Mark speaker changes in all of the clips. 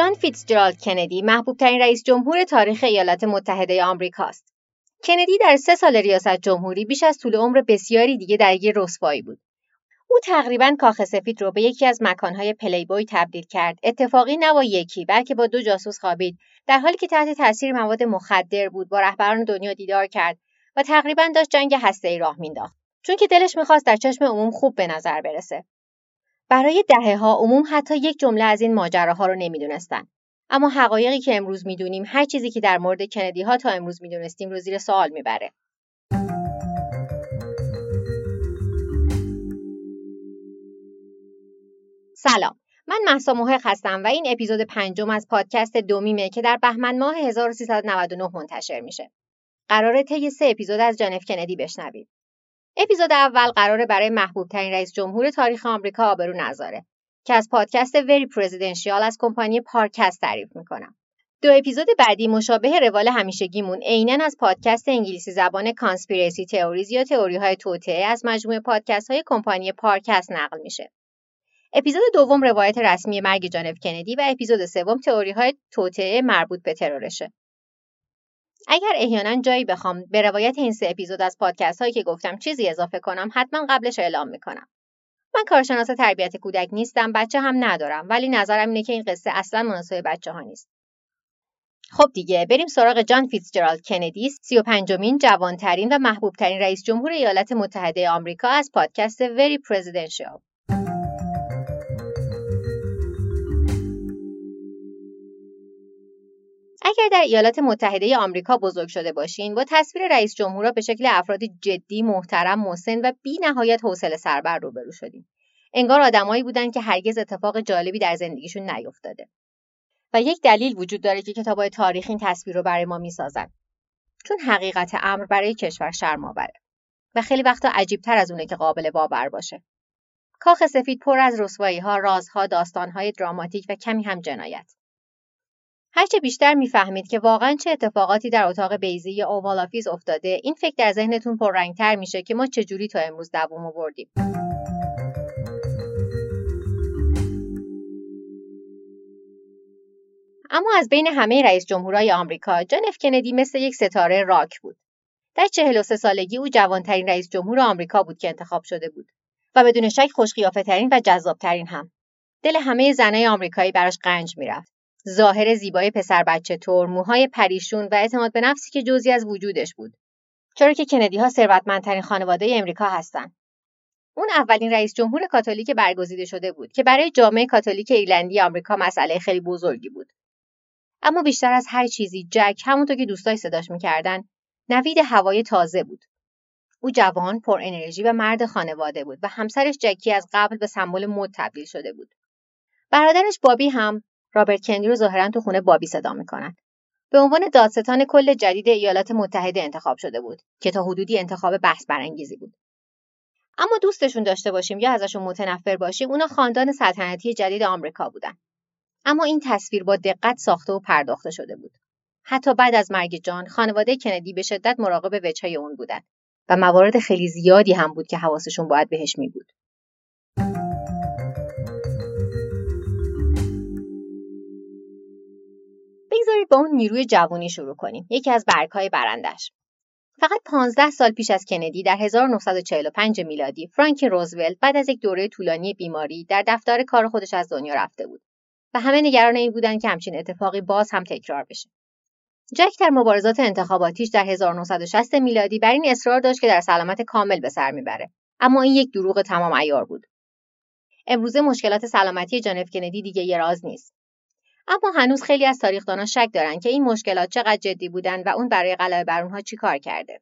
Speaker 1: جان فیتزجرالد کندی محبوب ترین رئیس جمهور تاریخ ایالات متحده آمریکاست. کندی در سه سال ریاست جمهوری بیش از طول عمر بسیاری دیگه درگیر رسوایی بود. او تقریبا کاخ سفید رو به یکی از مکانهای پلیبوی تبدیل کرد. اتفاقی نه با یکی بلکه با دو جاسوس خوابید در حالی که تحت تاثیر مواد مخدر بود با رهبران دنیا دیدار کرد و تقریبا داشت جنگ هسته‌ای راه مینداخت. چون که دلش می‌خواست در چشم عموم خوب به نظر برسه. برای دهه ها عموم حتی یک جمله از این ماجراها رو نمی‌دونستن. اما حقایقی که امروز می‌دونیم هر چیزی که در مورد کندی ها تا امروز می‌دونستیم رو زیر سوال می‌بره. سلام من محسا محق هستم و این اپیزود پنجم از پادکست دومیمه که در بهمن ماه 1399 منتشر میشه. قراره طی سه اپیزود از جانف کندی بشنوید. اپیزود اول قراره برای محبوب ترین رئیس جمهور تاریخ آمریکا آبرو نذاره که از پادکست Very Presidential از کمپانی Parcast تعریف می‌کنم. دو اپیزود بعدی مشابه روال همیشگیمون عینا از پادکست انگلیسی زبان Conspiracy Theories یا تئوری های از مجموعه پادکست های کمپانی Parcast نقل میشه. اپیزود دوم روایت رسمی مرگ جان اف کندی و اپیزود سوم تئوری های توطئه مربوط به ترورشه. اگر احیانا جایی بخوام به روایت این سه اپیزود از پادکست هایی که گفتم چیزی اضافه کنم حتما قبلش اعلام می‌کنم. من کارشناس تربیت کودک نیستم بچه هم ندارم ولی نظرم اینه که این قصه اصلا مناسب بچه ها نیست. خب دیگه بریم سراغ جان فیتزجرالد کندی سی و پنجمین جوانترین و محبوبترین رئیس جمهور ایالات متحده آمریکا از پادکست وری پرزیدنشیال اگر در ایالات متحده آمریکا بزرگ شده باشین با تصویر رئیس جمهورا به شکل افرادی جدی محترم مسن و بی نهایت حوصله سربر روبرو شدیم انگار آدمایی بودن که هرگز اتفاق جالبی در زندگیشون نیفتاده. و یک دلیل وجود داره که کتابای تاریخ این تصویر رو برای ما می‌سازن. چون حقیقت امر برای کشور شرم آوره و خیلی وقتا عجیب تر از اونه که قابل باور باشه. کاخ سفید پر از رسوایی ها، رازها، داستانهای دراماتیک و کمی هم جنایت. هرچه بیشتر می‌فهمید که واقعا چه اتفاقاتی در اتاق بیزی یا اووالافیز افتاده این فکر در ذهنتون پررنگتر میشه که ما چجوری تا امروز دووم آوردیم اما از بین همه رئیس جمهورهای آمریکا جان اف کندی مثل یک ستاره راک بود. در 43 سالگی او جوانترین رئیس جمهور آمریکا بود که انتخاب شده بود و بدون شک خوشقیافه ترین و جذابترین هم. دل همه زنای آمریکایی براش قنج می‌رفت. ظاهر زیبای پسر بچه طور، موهای پریشون و اعتماد به نفسی که جزی از وجودش بود. چرا که کندی ها ثروتمندترین خانواده امریکا هستند. اون اولین رئیس جمهور کاتولیک برگزیده شده بود که برای جامعه کاتولیک ایرلندی آمریکا مسئله خیلی بزرگی بود. اما بیشتر از هر چیزی جک همونطور که دوستای صداش می‌کردن نوید هوای تازه بود. او جوان، پر انرژی و مرد خانواده بود و همسرش جکی از قبل به سمبل مد تبدیل شده بود. برادرش بابی هم رابرت کندی رو ظاهرا تو خونه بابی صدا می‌کنن به عنوان دادستان کل جدید ایالات متحده انتخاب شده بود که تا حدودی انتخاب بحث برانگیزی بود. اما دوستشون داشته باشیم یا ازشون متنفر باشیم اونا خاندان سلطنتی جدید آمریکا بودن. اما این تصویر با دقت ساخته و پرداخته شده بود. حتی بعد از مرگ جان خانواده کندی به شدت مراقب وجهای اون بودند و موارد خیلی زیادی هم بود که حواسشون باید بهش می بود. بگذارید با اون نیروی جوانی شروع کنیم. یکی از برگهای برندش. فقط 15 سال پیش از کندی در 1945 میلادی فرانک روزولت بعد از یک دوره طولانی بیماری در دفتر کار خودش از دنیا رفته بود و همه نگران این بودند که همچین اتفاقی باز هم تکرار بشه. جک در مبارزات انتخاباتیش در 1960 میلادی بر این اصرار داشت که در سلامت کامل به سر می‌بره. اما این یک دروغ تمام عیار بود. امروزه مشکلات سلامتی جانف کندی دیگه یه راز نیست. اما هنوز خیلی از تاریخدانان شک دارن که این مشکلات چقدر جدی بودن و اون برای غلبه بر اونها چی کار کرده.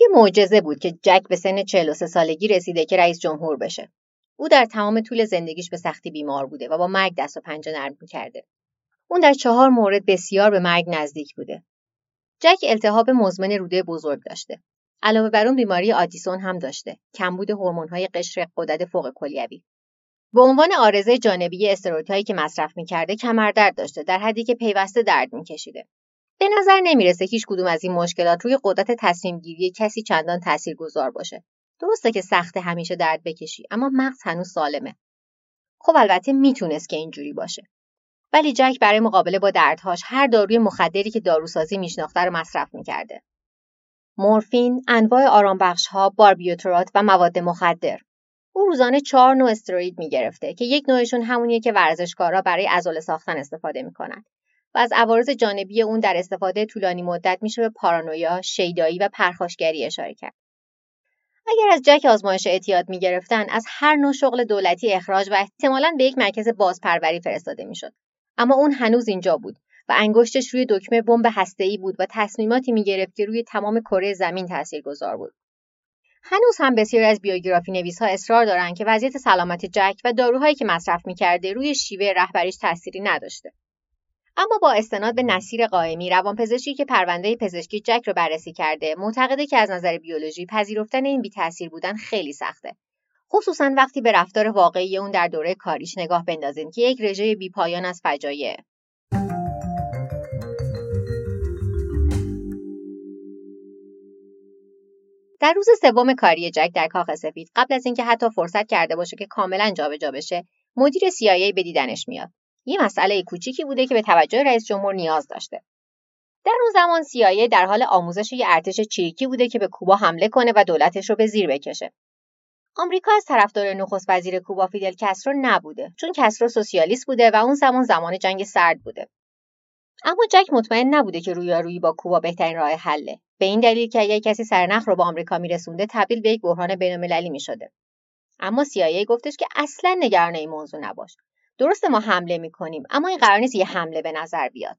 Speaker 1: یه معجزه بود که جک به سن 43 سالگی رسیده که رئیس جمهور بشه. او در تمام طول زندگیش به سختی بیمار بوده و با مرگ دست و پنجه نرم کرده. اون در چهار مورد بسیار به مرگ نزدیک بوده. جک التهاب مزمن روده بزرگ داشته. علاوه بر اون بیماری آدیسون هم داشته. کمبود هورمون‌های قشر غدد فوق کلیوی. به عنوان آرزه جانبی استروئیدهایی که مصرف می‌کرده کمردرد داشته در حدی که پیوسته درد میکشیده به نظر نمی‌رسه هیچ کدوم از این مشکلات روی قدرت تصمیم گیری کسی چندان گذار باشه درسته که سخت همیشه درد بکشی اما مغز هنوز سالمه خب البته می‌تونست که اینجوری باشه ولی جک برای مقابله با دردهاش هر داروی مخدری که داروسازی میشناخته رو مصرف می‌کرده. مورفین، انواع آرامبخشها، باربیوترات و مواد مخدر. او روزانه چهار نوع استروید می‌گرفته که یک نوعشون همونیه که ورزشکارا برای عضله ساختن استفاده می‌کنن و از عوارض جانبی اون در استفاده طولانی مدت میشه به پارانویا، شیدایی و پرخاشگری اشاره کرد. اگر از جک آزمایش اعتیاد می‌گرفتن از هر نوع شغل دولتی اخراج و احتمالا به یک مرکز بازپروری فرستاده می‌شد اما اون هنوز اینجا بود و انگشتش روی دکمه بمب هسته‌ای بود و تصمیماتی می‌گرفت که روی تمام کره زمین تاثیرگذار بود هنوز هم بسیاری از بیوگرافی نویس ها اصرار دارند که وضعیت سلامت جک و داروهایی که مصرف می‌کرده روی شیوه رهبریش تأثیری نداشته. اما با استناد به نصیر قائمی روانپزشکی که پرونده پزشکی جک رو بررسی کرده معتقده که از نظر بیولوژی پذیرفتن این بیتاثیر بودن خیلی سخته. خصوصا وقتی به رفتار واقعی اون در دوره کاریش نگاه بندازیم که یک رژه بیپایان از فجایع. در روز سوم کاری جک در کاخ سفید قبل از اینکه حتی فرصت کرده باشه که کاملا جابجا بشه مدیر CIA به دیدنش میاد. یه مسئله کوچیکی بوده که به توجه رئیس جمهور نیاز داشته. در اون زمان CIA در حال آموزش یه ارتش چریکی بوده که به کوبا حمله کنه و دولتش رو به زیر بکشه. آمریکا از طرفدار نخست وزیر کوبا فیدل کسترو نبوده چون کسترو سوسیالیست بوده و اون زمان زمان جنگ سرد بوده. اما جک مطمئن نبوده که رویارویی با کوبا بهترین راه حله. به این دلیل که اگر کسی سرنخ رو با آمریکا میرسونده تبدیل به یک بحران بینالمللی می‌شده. اما CIA گفتش که اصلا نگران این موضوع نباش. درسته ما حمله می‌کنیم اما این قرار نیست یه حمله به نظر بیاد.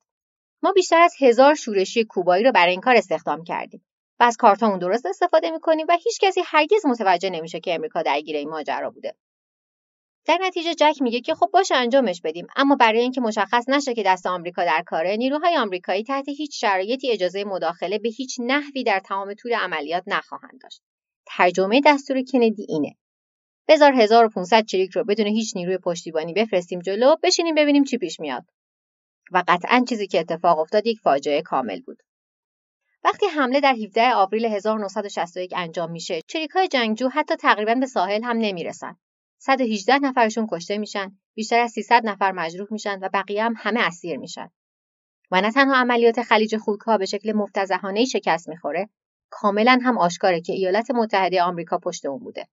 Speaker 1: ما بیشتر از هزار شورشی کوبایی رو برای این کار استخدام کردیم. و از کارتامون درست استفاده می‌کنیم و هیچ کسی هرگز متوجه نمیشه که امریکا درگیر این ماجرا بوده. در نتیجه جک میگه که خب باشه انجامش بدیم. اما برای اینکه مشخص نشه که دست آمریکا در کاره نیروهای آمریکایی تحت هیچ شرایطی اجازه مداخله به هیچ نحوی در تمام طول عملیات نخواهند داشت. ترجمه دستور کندی اینه. بذار 1500 چریک رو بدون هیچ نیروی پشتیبانی بفرستیم جلو بشینیم ببینیم چی پیش میاد. و قطعا چیزی که اتفاق افتاد یک فاجعه کامل بود. وقتی حمله در 17 آوریل 1961 انجام میشه چریکای جنگجو حتی تقریبا به ساحل هم نمی‌رسن. 118 نفرشون کشته میشن بیشتر از 300 نفر مجروح میشن و بقیه هم همه اسیر میشن. و نه تنها عملیات خلیج خوکها به شکل مفتزهانه شکست می‌خوره کاملا هم آشکاره که ایالات متحده آمریکا پشت اون بوده.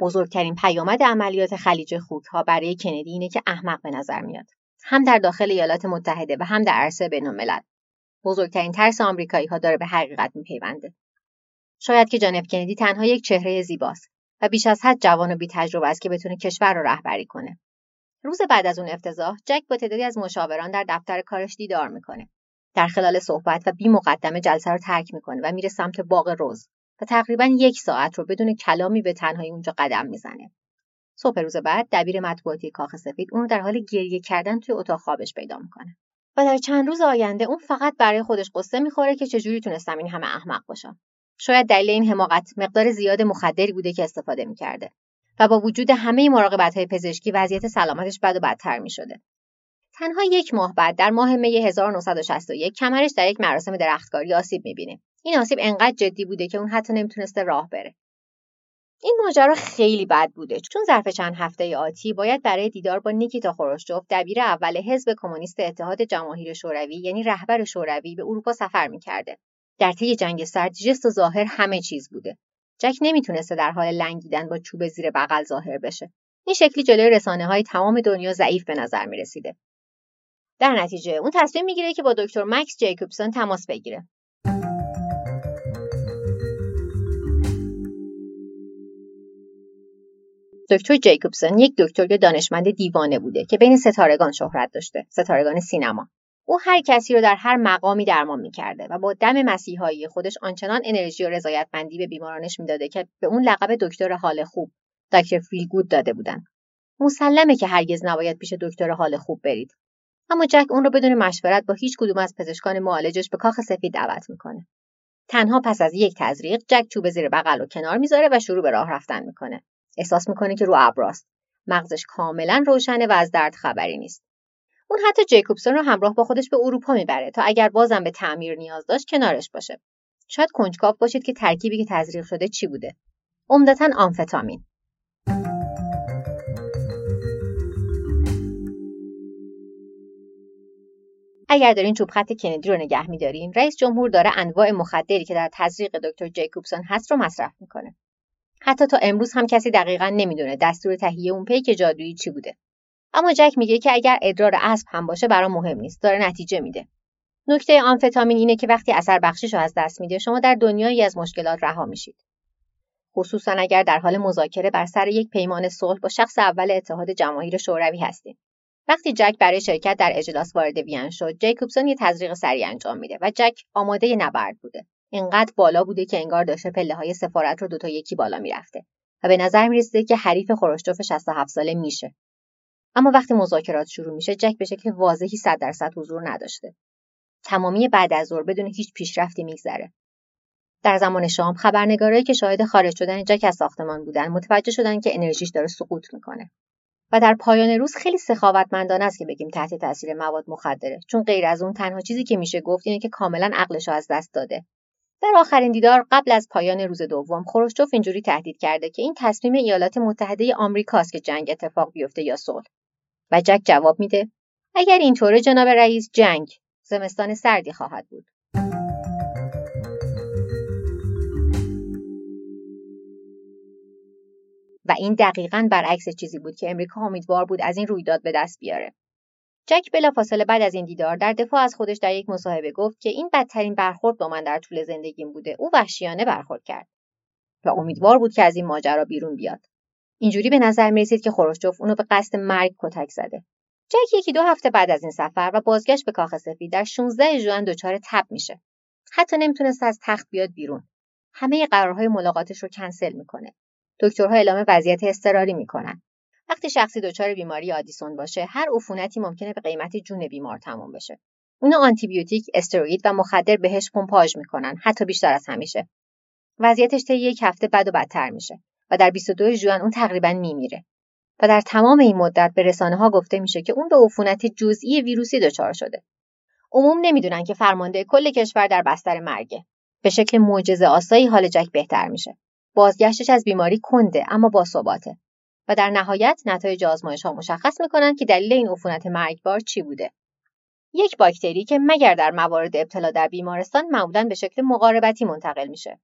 Speaker 1: بزرگترین پیامد عملیات خلیج خوکها برای کندی اینه که احمق به نظر میاد. هم در داخل ایالات متحده و هم در عرصه بینالملل. بزرگترین ترس آمریکایی ها داره به حقیقت میپیونده. شاید که جان کندی تنها یک چهره زیباست و بیش از حد جوان و بی تجربه است که بتونه کشور رو رهبری کنه. روز بعد از اون افتضاح جک با تعدادی از مشاوران در دفتر کارش دیدار می‌کنه. در خلال صحبت و بی مقدمه جلسه رو ترک می‌کنه و میره سمت باغ روز و تقریبا یک ساعت رو بدون کلامی به تنهایی اونجا قدم می‌زنه. صبح روز بعد دبیر مطبوعاتی کاخ سفید اون رو در حال گریه کردن توی اتاق خوابش پیدا می‌کنه. و در چند روز آینده اون فقط برای خودش قصه می‌خوره که چجوری تونستم این همه احمق باشم. شاید دلیل این حماقت مقدار زیاد مخدری بوده که استفاده می‌کرده و با وجود همه مراقبت های پزشکی وضعیت سلامتش بد و بدتر می‌شده. تنها یک ماه بعد در ماه می 1961 کمرش در یک مراسم درختکاری آسیب می‌بینه. این آسیب انقدر جدی بوده که اون حتی نمی‌تونسته راه بره. این ماجرا خیلی بد بوده. چون ظرف چند هفته آتی باید برای دیدار با نیکیتا خروشچوف دبیر اول حزب کمونیست اتحاد جماهیر شوروی یعنی رهبر شوروی به اروپا سفر می‌کرده. در طی جنگ سرد جست و ظاهر همه چیز بوده. جک نمی‌تونسته در حال لنگیدن با چوب زیر بغل ظاهر بشه. این شکلی جلوی رسانه های تمام دنیا ضعیف به نظر می‌رسیده. در نتیجه اون تصمیم می‌گیره که با دکتر مکس جیکوبسون تماس بگیره. دکتر جیکوبسون یک دکتر دانشمند دیوانه بوده که بین ستارگان شهرت داشته ستارگان سینما. او هر کسی رو در هر مقامی درمان می‌کرده و با دم مسیحایی خودش آنچنان انرژی و رضایتمندی به بیمارانش می‌داده که به اون لقب دکتر حال خوب دکتر فیلگود داده بودن. مسلمه که هرگز نباید پیش دکتر حال خوب برید. اما جک اون رو بدون مشورت با هیچ کدوم از پزشکان معالجش به کاخ سفید دعوت می‌کنه. تنها پس از یک تزریق جک چوب زیر بغل و کنار می‌ذاره و شروع به راه رفتن می‌کنه. احساس می‌کنه که رو ابراست مغزش کاملا روشنه و از درد خبری نیست. اون حتی جیکوبسون رو همراه با خودش به اروپا می‌بره تا اگر بازم به تعمیر نیاز داشت کنارش باشه. شاید کنجکاو باشید که ترکیبی که تزریق شده چی بوده. عمدتا آمفتامین. اگر دارین چوب خط کندی رو نگه میدارین رئیس جمهور داره انواع مخدری که در تزریق دکتر جیکوبسون هست رو مصرف می‌کنه. حتی تا امروز هم کسی دقیقا نمی‌دونه دستور تهیه اون پیک جادویی چی بوده. اما جک میگه که اگر ادرار اسب هم باشه برام مهم نیست داره نتیجه میده. نکته آمفتامین اینه که وقتی اثر بخشیش رو از دست میده شما در دنیایی از مشکلات رها میشید. خصوصا اگر در حال مذاکره بر سر یک پیمان صلح با شخص اول اتحاد جماهیر شوروی هستید وقتی جک برای شرکت در اجلاس وارد وین شد جیکوبسون یه تزریق سریع انجام میده و جک آماده نبرد بوده. اینقدر بالا بوده که انگار داشته پله های سفارت رو دوتا یکی بالا می‌رفته و به نظر می‌رسیده که حریف خروشچوف 67 ساله میشه. اما وقتی مذاکرات شروع میشه جک به شکل واضحی 100 درصد حضور نداشته. تمامی بعد از ظهر بدون هیچ پیشرفتی میگذره. در زمان شام خبرنگارایی که شاهد خارج شدن جک از ساختمان بودن متوجه شدن که انرژیش داره سقوط می‌کنه. و در پایان روز خیلی سخاوتمندانه است که بگیم تحت تاثیر مواد مخدره. چون غیر از اون تنها چیزی که میشه گفت اینه که کاملا عقلش از دست داده. در آخرین دیدار قبل از پایان روز دوم خروشچوف اینجوری تهدید کرده که این تصمیم ایالات متحده آمریکاست که جنگ اتفاق بیفته یا صلح و جک جواب میده اگر اینطوره جناب رئیس جنگ زمستان سردی خواهد بود و این دقیقا برعکس چیزی بود که امریکا امیدوار بود از این رویداد به دست بیاره. جک بلافاصله بعد از این دیدار در دفاع از خودش در یک مصاحبه گفت که این بدترین برخورد با من در طول زندگیم بوده. او وحشیانه برخورد کرد و امیدوار بود که از این ماجرا بیرون بیاد. اینجوری به نظر می رسید که خروشچوف اونو به قصد مرگ کتک زده. جک یکی دو هفته بعد از این سفر و بازگشت به کاخ سفید در 16 ژوئن دچار تب میشه. حتی نمی‌تونست از تخت بیاد بیرون. همه قرارهای ملاقاتش رو کنسل می‌کنه. دکترها اعلام وضعیت اضطراری می‌کنن وقتی شخصی دچار بیماری آدیسون باشه هر عفونتی ممکنه به قیمت جون بیمار تموم بشه. اونا آنتیبیوتیک استروئید و مخدر بهش پمپاژ می‌کنن حتی بیشتر از همیشه. وضعیتش طی یک هفته بد و بدتر میشه و در 22 ژوئن اون تقریبا میمیره. و در تمام این مدت به رسانه ها گفته میشه که اون به عفونت جزئی ویروسی دچار شده. عموم نمی‌دونن که فرمانده کل کشور در بستر مرگه. به شکل معجزه آسایی حال جک بهتر میشه. بازگشتش از بیماری کنده اما با ثباته. و در نهایت نتایج آزمایش ها مشخص می‌کنن که دلیل این عفونت مرگبار چی بوده. یک باکتری که مگر در موارد ابتلا در بیمارستان معمولا به شکل مقاربتی منتقل میشه.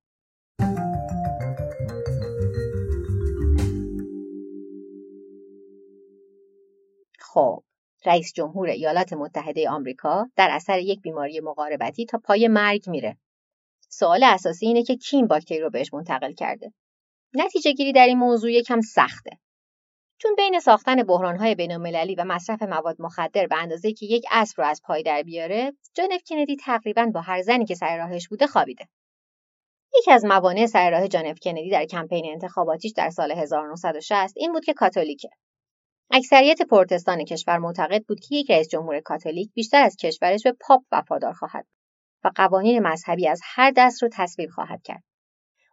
Speaker 1: خب رئیس جمهور ایالات متحده آمریکا در اثر یک بیماری مقاربتی تا پای مرگ میره. سوال اساسی اینه که کی این باکتری رو بهش منتقل کرده. نتیجه گیری در این موضوع یکم سخته. چون بین ساختن بحرانهای بینالمللی و مصرف مواد مخدر به اندازه که یک اسب رو از پای در بیاره جان اف کندی تقریبا با هر زنی که سر راهش بوده خوابیده یکی از موانع سر راه جان اف کندی در کمپین انتخاباتیش در سال 1960 این بود که کاتولیکه اکثریت پروتستان کشور معتقد بود که یک رئیس جمهور کاتولیک بیشتر از کشورش به پاپ وفادار خواهد و قوانین مذهبی از هر دست رو تصویب خواهد کرد.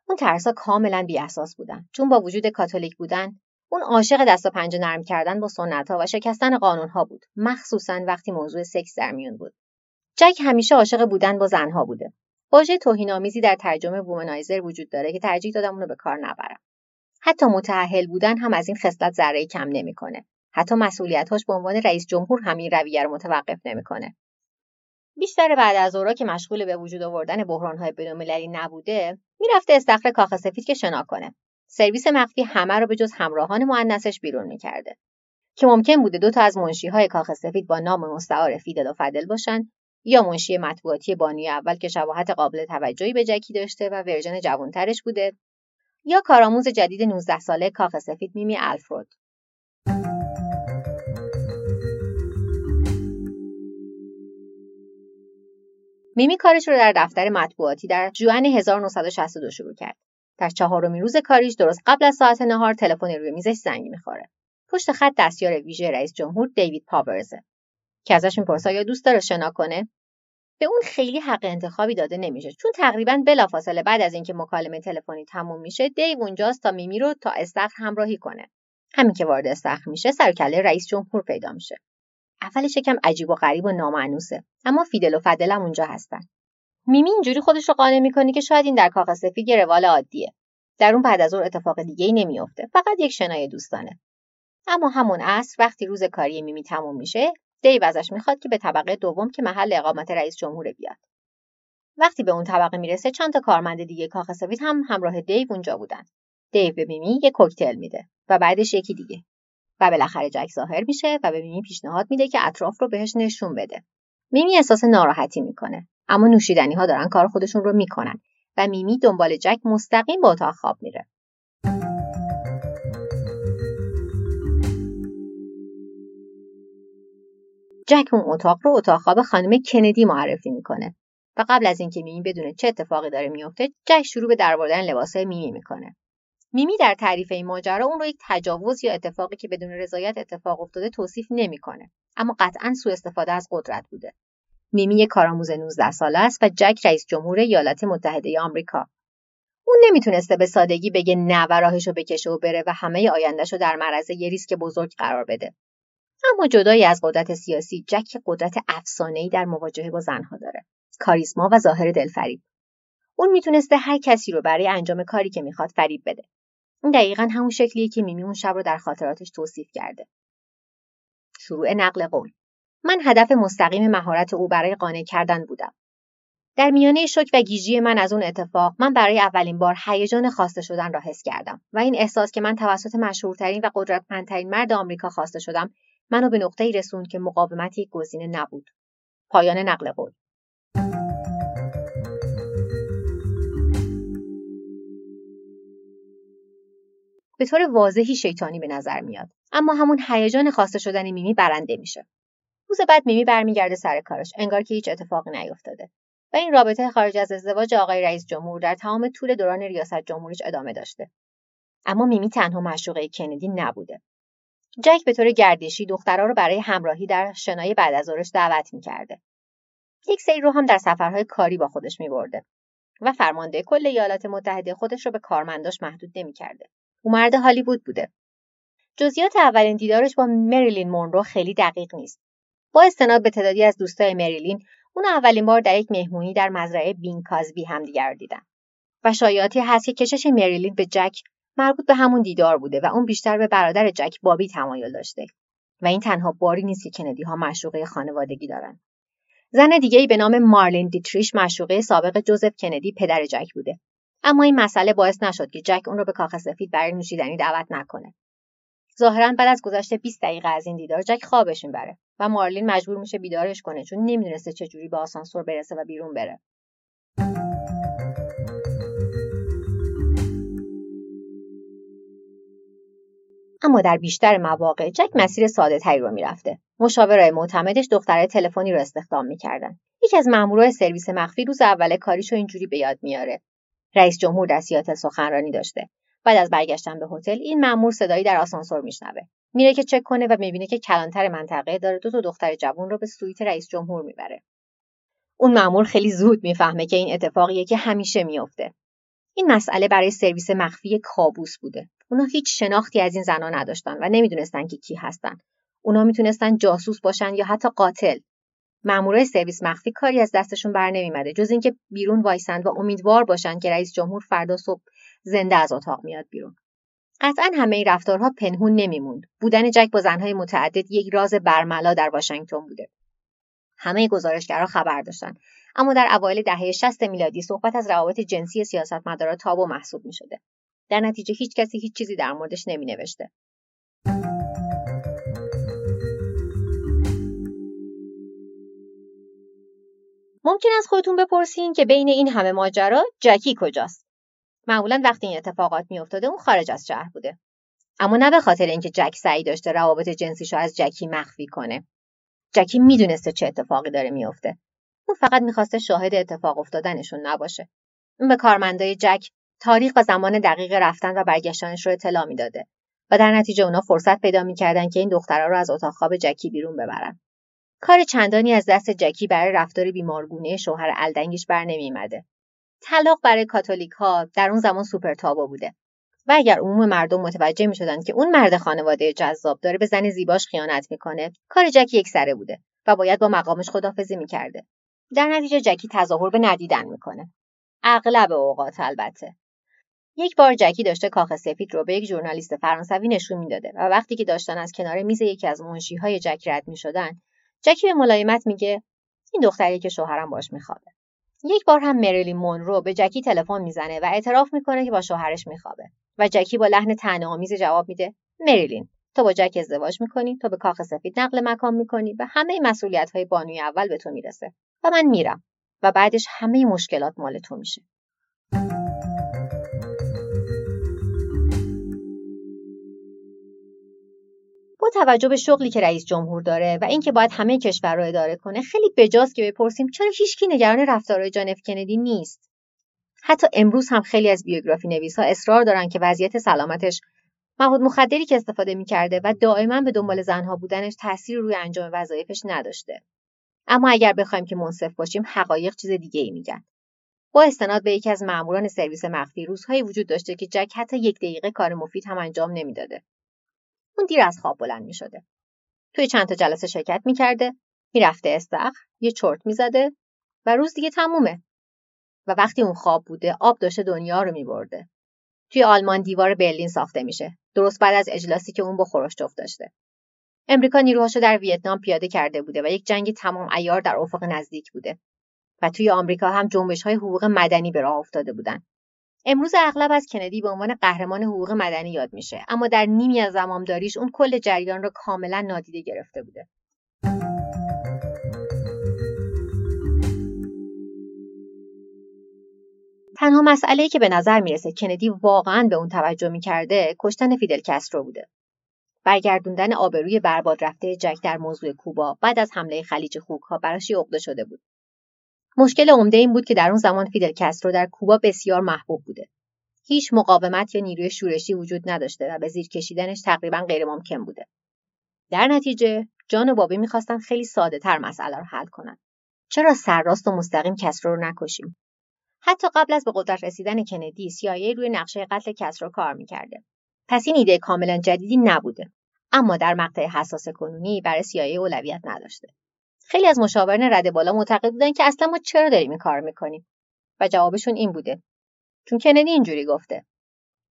Speaker 1: اون ترسا کاملا بیاساس بودن چون با وجود کاتولیک بودن اون عاشق دست و پنجه نرم کردن با سنت ها و شکستن قانون ها بود. مخصوصا وقتی موضوع سکس در میون بود. جک همیشه عاشق بودن با زنها بوده. واژه توهینآمیزی در ترجمه womanizer وجود داره که ترجیح دادم اونو به کار نبرم. حتی متأهل بودن هم از این خصلت ذره کم نمی‌کنه. حتی مسئولیتهاش به عنوان رئیس جمهور همین رویه رو متوقف نمی‌کنه. بیشتر بعد از ظهرا که مشغول به وجود آوردن بحرانهای بینالمللی نبوده می‌رفته استخر کاخ سفید که شنا کنه. سرویس مخفی همه رو به جز همراهان مؤنثش بیرون می‌کرده که ممکن بوده دو تا از منشیهای کاخ سفید با نام مستعار Fiddle و Faddle باشن یا منشی مطبوعاتی بانوی اول که شباهت قابل توجهی به جکی داشته و version جوانترش بوده یا کارآموز جدید 19 ساله کاخ سفید میمی الفرود میمی کارش رو در دفتر مطبوعاتی در جوان 1962 شروع کرد. در چهارمین روز کاریش درست قبل از ساعت نهار تلفن روی میزش زنگ می‌خوره. پشت خط دستیار ویژه رئیس جمهور دیوید پاورزه که ازش می‌پرسه یا دوست داره شنا کنه؟ به اون خیلی حق انتخابی داده نمیشه چون تقریبا بلافاصله بعد از اینکه مکالمه تلفنی تموم میشه دیو اونجاست تا میمی رو تا استخر همراهی کنه. همین که وارد استخر میشه سرکله رئیس جمهور پیدا میشه. اولش یکم عجیب و غریب و نامعنوسه اما فیدل و فدل هم اونجا هستن. میمی اینجوری خودش رو قانع می‌کنه که شاید این در کاخ سفید یه روال عادیه. در اون بعد از ظهر اتفاق دیگه ای نمیافته. فقط یک شنای دوستانه. اما همون عصر وقتی روز کاری میمی تموم میشه دیو ازش می‌خواد که به طبقه دوم که محل اقامت رئیس جمهور بیاد. وقتی به اون طبقه می‌رسه چند تا کارمند دیگه کاخ سفید هم همراه دیو اونجا بودن. دیو به میمی یه کوکتل میده و بعدش یکی دیگه. و بالاخره جک ظاهر میشه و به میمی پیشنهاد میده که اطراف رو بهش نشون بده. میمی احساس ناراحتی می‌کنه. اما نوشیدنی ها دارن کار خودشون رو می‌کنن و میمی دنبال جک مستقیم به اتاق خواب میره. جک اون اتاق رو اتاق خواب خانم کندی معرفی می‌کنه و قبل از اینکه میمی بدونه چه اتفاقی داره میفته جک شروع به درآوردن لباسهای میمی می‌کنه. میمی در تعریف این ماجرا اون رو یک تجاوز یا اتفاقی که بدون رضایت اتفاق افتاده توصیف نمی‌کنه. اما قطعا سوء استفاده از قدرت بوده. میمی یک کارآموز 19 ساله است و جک رئیس جمهور ایالات متحده آمریکا. اون نمی‌تونسته به سادگی بگه نه و راهشو بکشه و بره و همه آیندهشو در معرض یه ریسک بزرگ قرار بده. اما جدایی از قدرت سیاسی جک قدرت افسانه‌ای در مواجهه با زنها داره. کاریسما و ظاهر دلفریب. اون می‌تونسته هر کسی رو برای انجام کاری که می‌خواد فریب بده. این دقیقا همون شکلیه که میمی اون شب رو در خاطراتش توصیف کرده. شروع نقل قول. من هدف مستقیم مهارت او برای قانع کردن بودم. در میانه شک و گیجی من از اون اتفاق من برای اولین بار هیجان خواسته شدن را حس کردم و این احساس که من توسط مشهورترین و قدرتمندترین مرد آمریکا خواسته شدم منو به نقطه‌ای رسوند که مقاومت یک گزینه نبود. پایان نقل قول. به طور واضحی شیطانی به نظر میاد. اما همون هیجان خواسته شدن میمی برنده میشه. روز بعد میمی برمیگرده سر کارش. انگار که هیچ اتفاقی نیفتاده. و این رابطه خارج از ازدواج آقای رئیس جمهور در تمام طول دوران ریاست جمهوریش ادامه داشته. اما میمی تنها معشوقه کندی نبوده. جک به طور گردشی دخترها رو برای همراهی در شنای بعد از دعوت می‌کرده. یک سری رو هم در سفرهای کاری با خودش میبرده و فرمانده کل ایالات متحده خودش رو به کارمنداش محدود نمی‌کرده. او مرد هالیوود بوده. جزئیات اولین دیدارش با مریلین مونرو خیلی دقیق نیست. با استناد به تعدادی از دوستای مریلین اون اولین بار در یک مهمونی در مزرعه بین کازبی همدیگر دیدن. و شایعاتی هست که کشش مریلین به جک مربوط به همون دیدار بوده و اون بیشتر به برادر جک بابی تمایل داشته. و این تنها باری نیست که کندی ها مشروقه خانوادگی دارن. زن دیگه ای به نام مارلین دیتریش مشروقه سابق جوزف کندی پدر جک بوده. اما این مسئله باعث نشد که جک اون رو به کاخ سفید برای نوشیدنی دعوت نکنه. ظاهرا بعد از گذشت 20 دقیقه از این دیدار جک خوابش می‌بره و مارلین مجبور میشه بیدارش کنه چون نمی‌دونسته چجوری به آسانسور برسه و بیرون بره. اما در بیشتر مواقع جک مسیر ساده تری رو می‌رفته. مشاورای معتمدش دختره تلفنی رو استخدام می‌کردن. یکی از مامورای سرویس مخفی روز اول کاریشو اینجوری به یاد میاره. رئیس جمهور در سیاتل سخنرانی داشته. بعد از برگشتن به هتل این مامور صدایی در آسانسور میشنوه. میره که چک کنه و می‌بینه که کلانتر منطقه داره دو تا دختر جوان رو به سویت رئیس جمهور می‌بره. اون مامور خیلی زود می‌فهمه که این اتفاقیه که همیشه میافته. این مسئله برای سرویس مخفی کابوس بوده. اونا هیچ شناختی از این زنها نداشتن و نمی‌دونستن که کی هستن. اونا می‌تونستن جاسوس باشن یا حتی قاتل. مامورای سرویس مخفی کاری از دستشون بر نمیمده جز اینکه بیرون وایسند و امیدوار باشن که رئیس جمهور فردا صبح زنده از اتاق میاد بیرون. قطعا همه این رفتارها پنهون نمیموند. بودن جک با زنهای متعدد یک راز برملا در واشنگتن بوده. همه گزارشگرها خبر داشتن اما در اوایل دهه 60 میلادی صحبت از روابط جنسی سیاستمدارا تابو محسوب می‌شده. در نتیجه هیچ کسی هیچ چیزی در موردش نمی نوشته. ممکن است خودتون بپرسین که بین این همه ماجرا جکی کجاست؟ معمولا وقتی این اتفاقات میافتاده اون خارج از شهر بوده. اما نه به خاطر اینکه جک سعی داشته روابط جنسیشو از جکی مخفی کنه. جکی می‌دونسته چه اتفاقی داره میافته. اون فقط می‌خواسته شاهد اتفاق افتادنشون نباشه. اون به کارمندای جک تاریخ و زمان دقیق رفتن و برگشتنش رو اطلاع می‌داده و در نتیجه اونا فرصت پیدا می‌کردن که این دخترها رو از اتاق خواب جکی بیرون ببرن کار چندانی از دست جکی برای رفتار بیمارگونه شوهر الدنگش بر نمیمده طلاق برای کاتولیک ها در اون زمان سوپر تابو بوده. و اگر عموم مردم متوجه می شدن که اون مرد خانواده جذاب داره به زن زیباش خیانت می‌کنه کار جکی یک سره بوده و باید با مقامش خدافزی می‌کرده در نتیجه جکی تظاهر به ندیدن می‌کنه اغلب اوقات البته. یک بار جکی داشته کاخ سفید رو به یک ژورنالیست فرانسوی نشون می‌داده و وقتی که داشتن از کنار میز یکی از منشیهای جک رد می‌شدن جکی به ملایمت میگه این دختری که شوهرم باش میخوابه. یک بار هم مریلی مونرو به جکی تلفن می‌زنه و اعتراف می‌کنه که با شوهرش میخوابه و جکی با لحن طعنه‌آمیز جواب میده مریلین تو با جک ازدواج می‌کنی تو به کاخ سفید نقل مکان می‌کنی و همه مسئولیت های بانوی اول به تو می‌رسه و من میرم و بعدش همه مشکلات مال تو میشه. توجه به شغلی که رئیس جمهور داره و اینکه باید همه کشور رو اداره کنه خیلی بجاست که بپرسیم چرا هیچکی نگران رفتارهای جان اف کندی نیست. حتی امروز هم خیلی از بیوگرافی نویس ها اصرار دارن که وضعیت سلامتش مواد مخدری که استفاده می‌کرده و دائما به دنبال زنها بودنش تاثیر روی انجام وظایفش نداشته. اما اگر بخوایم که منصف باشیم حقایق چیز دیگه ای میگن. با استناد به یکی از ماموران سرویس مخفی روزهایی وجود داشته که جک حتی یک دقیقه کار مفید هم انجام نمی‌داده. اون دیر از خواب بلند می‌شده. توی چند تا جلسه شرکت می‌کرده می‌رفته استخر یه چرت می‌زده و روز دیگه تمومه. و وقتی اون خواب بوده آب داشته دنیا رو میبرده. توی آلمان دیوار برلین ساخته میشه درست بعد از اجلاسی که اون با خروشچوف داشته. امریکا نیروهاشو در ویتنام پیاده کرده بوده و یک جنگ تمام ایار در افق نزدیک بوده. و توی آمریکا هم جنبش های حقوق مدنی به راه افتاده بودن. امروز اغلب از کندی به عنوان قهرمان حقوق مدنی یاد میشه اما در نیمی از زمامداریش اون کل جریان را کاملا نادیده گرفته بوده. تنها مسئله که به نظر می‌رسه کندی واقعا به اون توجه می‌کرده کشتن فیدل کسترو بوده. برگردوندن آبروی برباد رفته جک در موضوع کوبا بعد از حمله خلیج خوکها براش عقده شده بود. مشکل عمده این بود که در اون زمان فیدل کسترو در کوبا بسیار محبوب بوده. هیچ مقاومت یا نیروی شورشی وجود نداشته و به زیر کشیدنش تقریبا غیرممکن بوده. در نتیجه جان و بابی می‌خواستن خیلی ساده تر مسئله رو حل کنن. چرا سرراست و مستقیم کسرو رو نکشیم؟ حتی قبل از به قدرت رسیدن کندی سیایی روی نقشه قتل کسرو کار می‌کرده. پس این ایده کاملا جدیدی نبوده. اما در مقطع حساس کنونی برای سیایی اولویت نداشته. خیلی از مشاوران رده بالا معتقد بودن که اصلا ما چرا داریم این کار می‌کنیم؟ و جوابشون این بوده. چون کندی اینجوری گفته.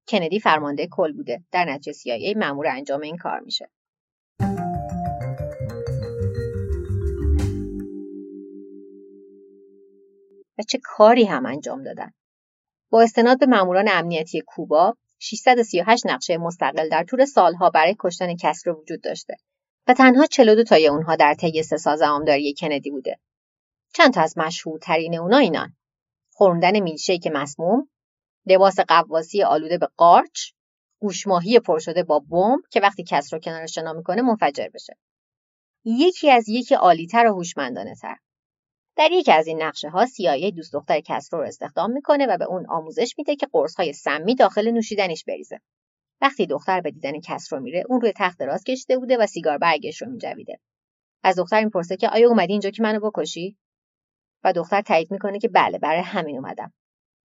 Speaker 1: کندی فرمانده کل بوده. در نتیجه CIA مأمور انجام این کار میشه. و چه کاری هم انجام دادن؟ با استناد به ماموران امنیتی کوبا 638 نقشه مستقل در طول سالها برای کشتن کسر وجود داشته. و تنها 42 تای اونها در طی سه سال زمامداری کندی بوده. چند تا از مشهورترین اونا اینان: خوردن میلشیک مسموم، لباس قواسی آلوده به قارچ، گوشماهی پر شده با بمب که وقتی کس رو کنارش شنا می‌کنه منفجر بشه. یکی از یکی عالیتر و هوشمندانه تر. در یکی از این نقشه ها سیایه دوست دختر کسرو رو استخدام می‌کنه و به اون آموزش میده که قرص های سمی داخل نوشیدنیش بریزه. وقتی دختر به دیدن کسرو میره اون روی تخت دراز کشیده بوده و سیگار برگش رو میجویده. از دختر می‌پرسه که آیا اومدی اینجا که منو بکشی؟ و دختر تایید می‌کنه که بله برای همین اومدم.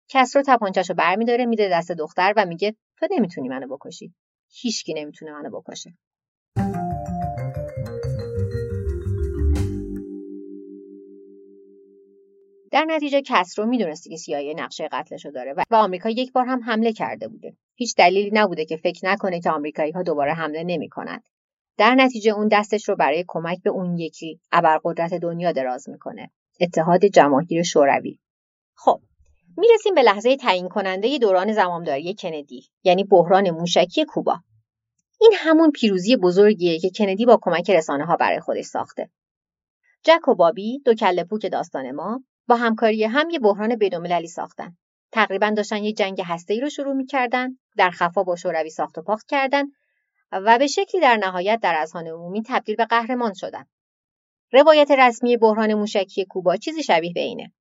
Speaker 1: کسرو تپانچهش رو برمیداره میده دست دختر و میگه تو نمی‌تونی منو بکشی. هیچکی نمی‌تونه منو بکشه. در نتیجه کسرو می‌دونسته که سیایی نقشه قتلشو داره و آمریکا یک بار هم حمله کرده بوده. هیچ دلیلی نبوده که فکر نکنه که آمریکایی ها دوباره حمله نمی‌کنند. در نتیجه اون دستش رو برای کمک به اون یکی ابرقدرت دنیا دراز می‌کنه. اتحاد جماهیر شوروی. خب می‌رسیم به لحظه تعیین کننده دوران زمامداری کندی یعنی بحران موشکی کوبا. این همون پیروزی بزرگیه که کندی با کمک رسانه ها برای خودش ساخته. جک و بابی دو کله پوک داستان ما با همکاری هم یه بحران بین‌المللی ساختن. تقریبا داشتن یه جنگ هسته‌ای رو شروع می‌کردن، در خفا با شوروی ساخت و پاخت کردن و به شکلی در نهایت در اذهان عمومی تبدیل به قهرمان شدن. روایت رسمی بحران موشکی کوبا چیزی شبیه به اینه.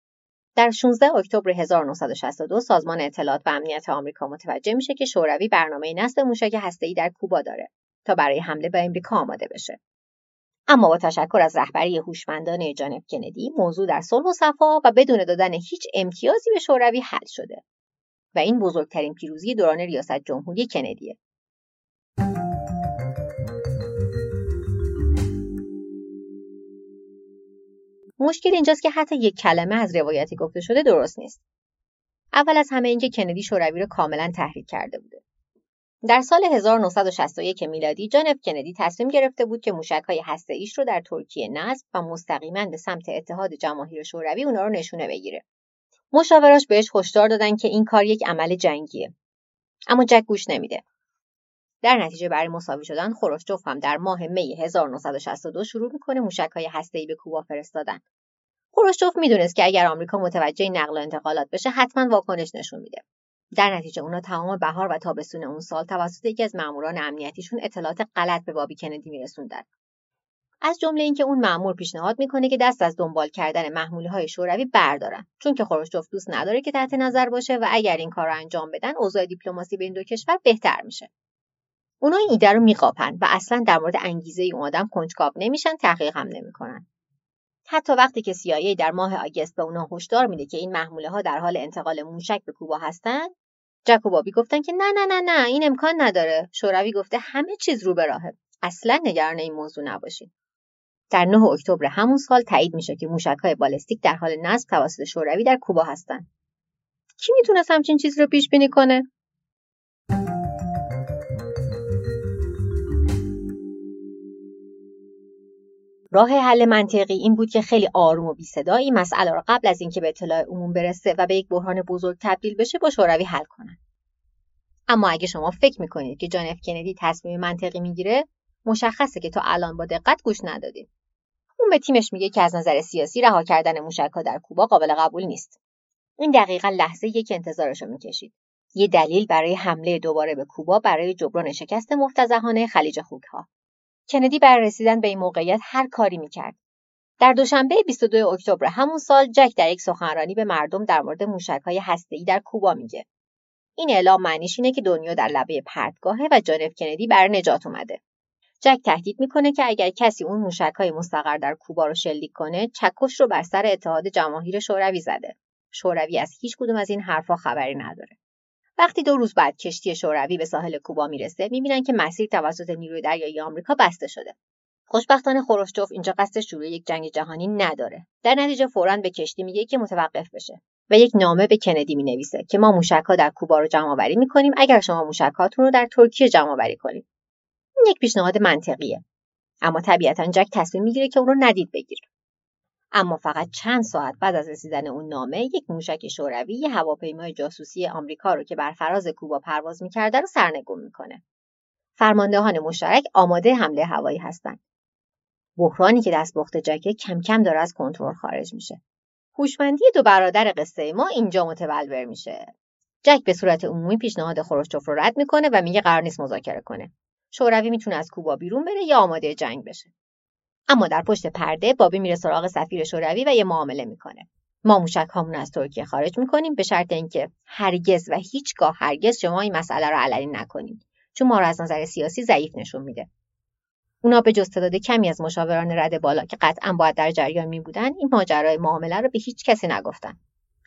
Speaker 1: در 16 اکتبر 1962 سازمان اطلاعات و امنیت آمریکا متوجه میشه که شوروی برنامه نصب موشک هسته‌ای در کوبا داره تا برای حمله به امریکا آماده بشه. اما با تشکر از رهبری هوشمندانه جانف کندی موضوع در صلح و صفا و بدون دادن هیچ امتیازی به شوروی حل شده و این بزرگترین پیروزی دوران ریاست جمهوری کندیه. مشکل اینجاست که حتی یک کلمه از روایتی گفته شده درست نیست. اول از همه اینکه کندی شوروی را کاملا تحریک کرده بوده. در سال 1961 میلادی جان اف کندی تصمیم گرفته بود که موشک‌های هسته‌ایش رو در ترکیه نصب و مستقیما به سمت اتحاد جماهیر شوروی اونا رو نشونه بگیره. مشاوراش بهش هشدار دادن که این کار یک عمل جنگیه. اما جک گوش نمیده. در نتیجه برای مساوی شدن خروشچوف هم در ماه می 1962 شروع می‌کنه موشک‌های هسته‌ای به کوبا فرستادن. خروشچوف می‌دونست که اگر آمریکا متوجه نقل و انتقالات بشه حتما واکنش نشون میده. در نتیجه اونا تمام بهار و تابستون اون سال توسط یکی از ماموران امنیتیشون اطلاعات غلط به بابی کندی میرسوندن از جمله اینکه اون مامور پیشنهاد می‌کنه که دست از دنبال کردن محموله های شوروی بردارن چون که خروشچوف دوست نداره که تحت نظر باشه و اگر این کار رو انجام بدن اوضاع دیپلماسی بین دو کشور بهتر میشه. اونا این ایده رو میقاپن و اصلا در مورد انگیزه اون آدم کنجکاو نمیشن تحقیق هم نمی‌کنن. حتی وقتی که CIA در ماه آگست به اونا هشدار میده که این محموله ها در حال انتقال موشک به کوبا هستن جک و بابی گفتن که نه نه نه نه این امکان نداره. شوروی گفته همه چیز رو به راهه. اصلا نگران این موضوع نباشین. در 9 اکتبر همون سال تایید میشه که موشکهای بالستیک در حال نصب توسط شوروی در کوبا هستن. کی می‌تونست همچین چیز رو پیش بینی کنه؟ راه حل منطقی این بود که خیلی آروم و بیصدا این مسئله را قبل از اینکه به اطلاع عموم برسه و به یک بحران بزرگ تبدیل بشه با شوروی حل کنن اما اگه شما فکر می‌کنید که جان اف کندی تصمیم منطقی می‌گیره مشخصه که تا الان با دقت گوش ندادید اون به تیمش میگه که از نظر سیاسی رها کردن موشکها در کوبا قابل قبول نیست. این دقیقا لحظه یک انتظارش رو می‌کشید. یه دلیل برای حمله دوباره به کوبا برای جبران شکست مفتزهانه خلیج خوکها کندی برای رسیدن به این موقعیت هر کاری می‌کرد. در دوشنبه 22 اکتبر همون سال جک در یک سخنرانی به مردم در مورد موشک‌های هسته‌ای در کوبا میگه. این اعلام معنیش اینه که دنیا در لبه پرتگاهه و جان کندی بر نجات اومده. جک تهدید می‌کنه که اگر کسی اون موشک‌های مستقر در کوبا رو شلیک کنه، چکش رو بر سر اتحاد جماهیر شوروی زده. شوروی از هیچ کدوم از این حرفها خبری نداره. وقتی دو روز بعد کشتی شوروی به ساحل کوبا می‌رسه می‌بینن که مسیر توسط نیروی دریایی آمریکا بسته شده. خوشبختانه خروشچوف اینجا قصد شروع یک جنگ جهانی نداره. در نتیجه فورا به کشتی میگه که متوقف بشه و یک نامه به کندی می نویسه که ما موشکها در کوبا رو جمع آوری می‌کنیم اگر شما موشکهاتون رو در ترکیه جمع آوری کنید. این یک پیشنهاد منطقیه. اما طبیعتا جک تصمیم می‌گیره که اون رو ندید بگیر اما فقط چند ساعت بعد از رسیدن اون نامه یک موشک شوروی یه هواپیمای جاسوسی آمریکا رو که بر فراز کوبا پرواز می‌کرده رو سرنگون می‌کنه. فرماندهان مشترک آماده حمله هوایی هستند. بحرانی که دست بخت جکه کم کم داره از کنترل خارج میشه. هوشمندی دو برادر قصه ما اینجا متبلور میشه. جک به صورت عمومی پیشنهاد خروشچوف رو رد می‌کنه و میگه قرار نیست مذاکره کنه. شوروی می‌تونه از کوبا بیرون بره یا آماده جنگ بشه. اما در پشت پرده بابی میره سراغ سفیر شوروی و یه معامله می‌کنه. ما موشک هامون از ترکیه خارج می‌کنیم به شرط اینکه هرگز و هیچگاه هرگز شما این مسئله رو علنی نکنید. چون ما رو از نظر سیاسی ضعیف نشون میده. اونا به جز تعداد کمی از مشاوران رد بالا که قطعا باید در جریان می بودن این ماجرای معامله رو به هیچ کسی نگفتن.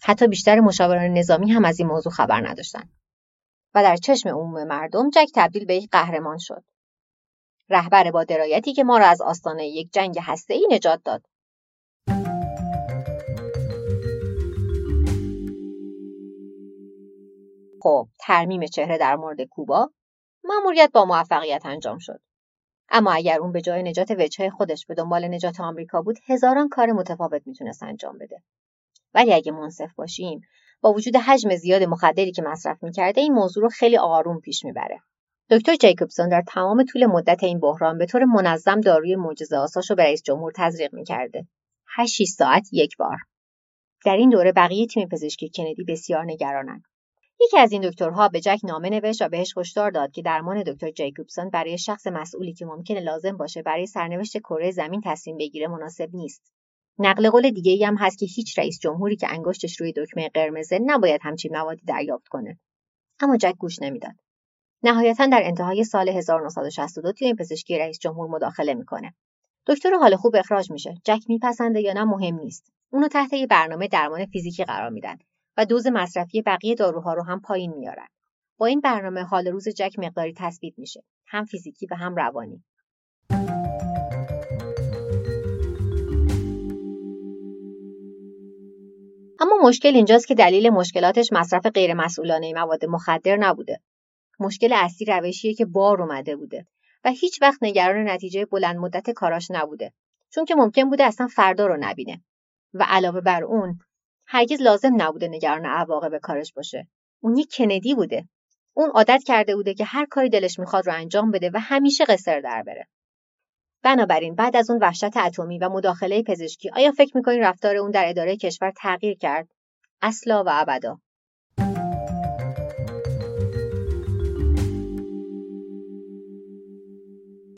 Speaker 1: حتی بیشتر مشاوران نظامی هم از این موضوع خبر نداشتن. و در چشم عموم مردم جک تبدیل به یک قهرمان شد. رهبر با درایتی که ما را از آستانه یک جنگ ای نجات داد. خب ترمیم چهره در مورد کوبا مأموریت با موفقیت انجام شد. اما اگر اون به جای نجات وجهه خودش به دنبال نجات آمریکا بود هزاران کار متفاوت می‌تونست انجام بده. ولی اگه منصف باشیم با وجود حجم زیاد مخدری که مصرف می‌کرده این موضوع رو خیلی آروم پیش می‌بره. دکتر جیکوبسون در تمام طول مدت این بحران به طور منظم داروی معجزه آساش رو به رئیس جمهور تزریق می‌کرده. 6 ساعت یک بار. در این دوره بقیه تیم پزشکی کندی بسیار نگرانند. یکی از این دکترها به جک نامه نوشت و بهش هشدار داد که درمان دکتر جیکوبسون برای شخص مسئولی که ممکنه لازم باشه برای سرنوشت کره زمین تصمیم بگیره مناسب نیست. نقل قول دیگه ای هم هست که هیچ رئیس جمهوری که انگشتش روی دکمه قرمزه نباید همچین موادی دریافت کنه. اما جک گوش نمی‌داد. نهایتا در انتهای سال 1962 تیم پزشکی رئیس جمهور مداخله می‌کنه. دکتر حال خوب اخراج میشه. جک میپسنده یا نه مهم نیست. اونو تحت یه برنامه درمان فیزیکی قرار میدن و دوز مصرفی بقیه داروها رو هم پایین میارن. با این برنامه حال روز جک مقداری تثبیت میشه. هم فیزیکی و هم روانی. اما مشکل اینجاست که دلیل مشکلاتش مصرف غیرمسئولانه مواد مخدر نبوده مشکل اصلی روشیه که بار اومده بوده و هیچ وقت نگران نتیجه بلند مدت کاراش نبوده چون که ممکن بوده اصلا فردا رو نبینه. و علاوه بر اون هرگز لازم نبوده نگران عواقب کارش باشه. اون یک کندی بوده. اون عادت کرده بوده که هر کاری دلش می‌خواد رو انجام بده و همیشه قصر در بره. بنابراین بعد از اون وحشت اتمی و مداخله پزشکی آیا فکر می‌کنین رفتار اون در اداره کشور تغییر کرد؟ اصلا و ابدا.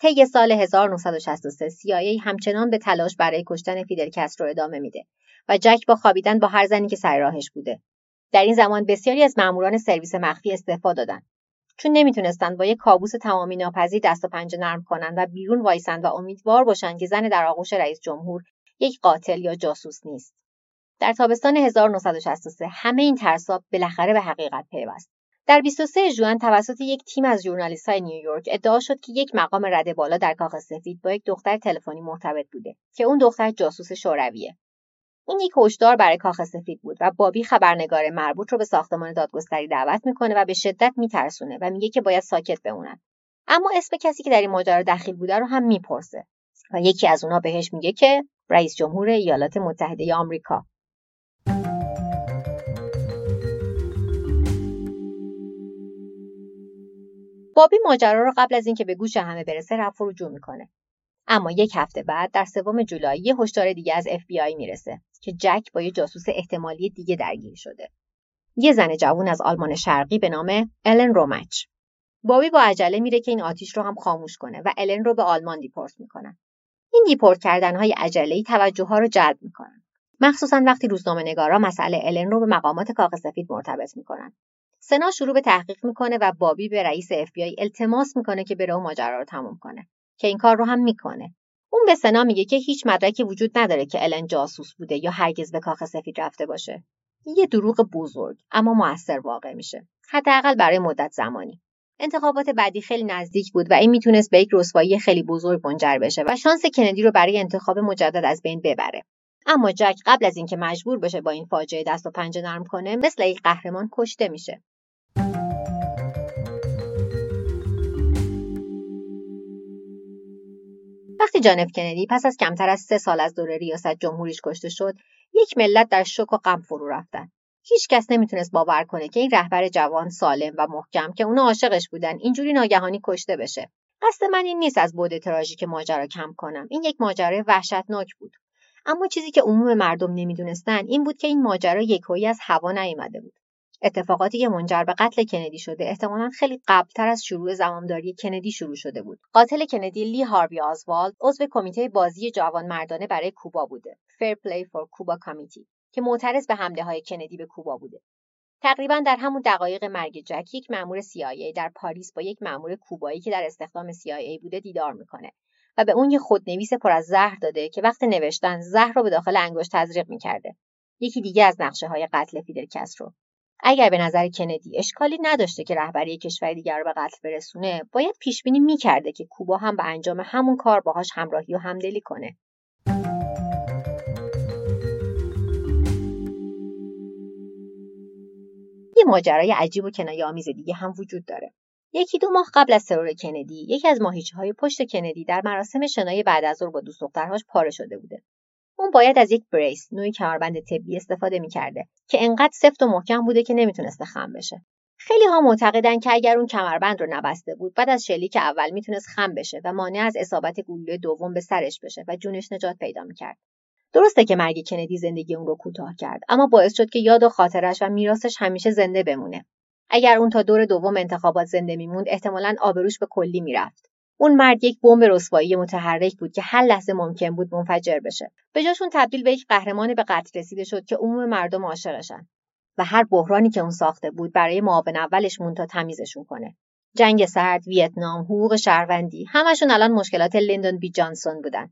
Speaker 1: طی سال 1963 CIA همچنان به تلاش برای کشتن فیدل کسترو ادامه میده و جک با خوابیدن با هر زنی که سر راهش بوده. در این زمان بسیاری از ماموران سرویس مخفی استعفا دادند چون نمی‌تونستند با یک کابوس تمامی ناپذیر دست و پنجه نرم کنند و بیرون وایسند و امیدوار باشند که زن در آغوش رئیس جمهور یک قاتل یا جاسوس نیست. در تابستان 1963 همه این ترسا بالاخره به حقیقت پیوست. در 23 ژوئن توسط یک تیم از های نیویورک ادعا شد که یک مقام رده بالا در کاخ سفید با یک دختر تلفنی مرتبط بوده که اون دختر جاسوس شورویه. این یک هشدار برای کاخ سفید بود و بابی خبرنگار مربوط رو به ساختمان دادگستری دعوت می‌کنه و به شدت میترسونه و میگه که باید ساکت بمونن. اما اسم کسی که در این ماجرا دخیل بوده رو هم می‌پرسه و یکی از اونا بهش میگه که رئیس جمهور ایالات متحده آمریکا بابی ماجرا رو قبل از اینکه به گوش همه برسه رفع و رجوع می‌کنه. اما یک هفته بعد در سوم جولای یه هشدار دیگه از FBI می‌رسه که جک با یه جاسوس احتمالی دیگه درگیر شده. یه زن جوون از آلمان شرقی به نام الن رومچ بابی با عجله میره که این آتیش رو هم خاموش کنه و الن رو به آلمان دیپورت می‌کنن این دیپورت کردن با عجله توجه ها رو جلب می‌کنن. مخصوصا وقتی روزنامه نگارا مسئله الن رو به مقامات کاخ سفید مرتبط می‌کنن. سنا شروع به تحقیق می‌کنه و بابی به رئیس FBI التماس می‌کنه که بره اون ماجرا رو تموم کنه که این کار رو هم می‌کنه. اون به سنا میگه که هیچ مدرکی وجود نداره که الن جاسوس بوده یا هرگز به کاخ سفید رفته باشه. یه دروغ بزرگ اما موثر واقع میشه. حداقل برای مدت زمانی. انتخابات بعدی خیلی نزدیک بود و این می‌تونست به یک رسوایی خیلی بزرگ منجر بشه و شانس کندی رو برای انتخاب مجدد از بین ببره. اما جک قبل از اینکه مجبور بشه با این فاجعه دست و پنجه نرم کنه مثل یک قهرمان کشته میشه. وقتی جانف کندی پس از کمتر از سه سال از دوره ریاست جمهوریش کشته شد یک ملت در شک و غم فرو رفتن. هیچ کس نمی‌تونست باور کنه که این رهبر جوان سالم و محکم که اونا عاشقش بودن اینجوری ناگهانی کشته بشه. قصد من این نیست از بعد تراژیک ماجرا کم کنم. این یک ماجرای وحشتناک بود. اما چیزی که عموم مردم نمی‌دونستن این بود که این ماجرا یکهایی از هوا نیامده بود. اتفاقاتی که منجر به قتل کندی شده احتمالا خیلی قبلتر از شروع زمامداری کندی شروع شده بود. قاتل کندی لی هاروی آزوالد عضو کمیته بازی جوان مردانه برای کوبا بوده. Fair Play for Cuba Committee که معترض به حمله های کندی به کوبا بوده. تقریبا در همون دقایق مرگ جک یک مأمور CIA در پاریس با یک مأمور کوبایی که در استخدام CIA بوده دیدار می‌کنه و به اون یه خودنویس پر از زهر داده که وقت نوشتن زهر رو به داخل انگشت تزریق می‌کرده. یکی دیگه از نقشه های قتل فیدل کسترو اگر به نظر کندی اشکالی نداشته که رهبری کشور دیگر رو به قتل برسونه باید پیش بینی می‌کرده که کوبا هم به انجام همون کار باهاش همراهی و همدلی کنه. یه ماجرای عجیب و کنایه آمیز دیگه هم وجود داره. یکی دو ماه قبل از ترور کندی یکی از ماهیچه های پشت کندی در مراسم شنای بعد از ظهر با دوست دخترهاش پاره شده بوده. اون باید از یک بریس نوعی کمربند طبی استفاده می‌کرده که انقدر سفت و محکم بوده که نمی‌تونسته خم بشه. خیلی ها معتقدن که اگر اون کمربند رو نبسته بود بعد از شلیک اول می‌تونست خم بشه و مانع از اصابت گلوله دوم به سرش بشه و جونش نجات پیدا می‌کرد. درسته که مرگ کندی زندگی اون رو کوتاه کرد اما باعث شد که یاد و خاطرش و میراثش همیشه زنده بمونه. اگر اون تا دور دوم انتخابات زنده میموند احتمالا آبروش به کلی می‌رفت. اون مرد یک بمب رسوایی متحرک بود که هر لحظه ممکن بود منفجر بشه. به جاشون تبدیل به یک قهرمان به قتل رسیده شد که عموم مردم عاشقشن. و هر بحرانی که اون ساخته بود برای معاون اولش مون تا تمیزشون کنه. جنگ سرد ویتنام حقوق شهروندی همشون الان مشکلات لیندون بی جانسون بودن.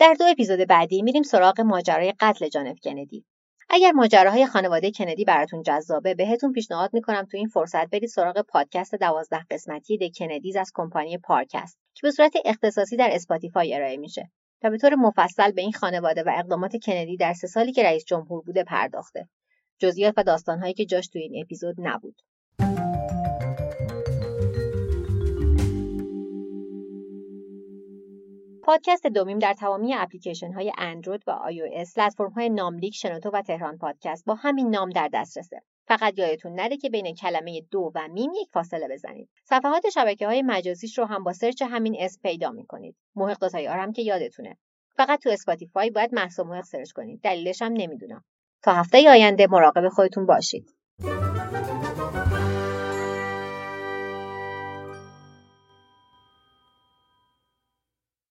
Speaker 1: در دو اپیزود بعدی میریم سراغ ماجرای قتل جان اف کندی. اگر ماجراهای خانواده کندی براتون جذابه بهتون پیشنهاد می‌کنم تو این فرصت برید سراغ پادکست دوازده قسمتی The Kennedys از کمپانی Parcast که به صورت اختصاصی در اسپاتیفای ارائه میشه و به طور مفصل به این خانواده و اقدامات کندی در سه سالی که رئیس جمهور بوده پرداخته. جزئیات و داستانهایی که جاش تو این اپیزود نبود. پادکست دومیم در تمامی اپلیکیشن های اندروید و iOS پلتفرم های ناملیک شنوتو و تهران پادکست با همین نام در دسترسه. فقط یادتون نره که بین کلمه دو و میم یک فاصله بزنید. صفحات شبکه های مجازیش رو هم با search همین اسم پیدا می‌کنید. محق هم که یادتونه. فقط تو اسپاتیفای باید مهسا محق search کنید. دلیلش هم نمی‌دونم. تا هفته آینده مراقب خودتون باشید.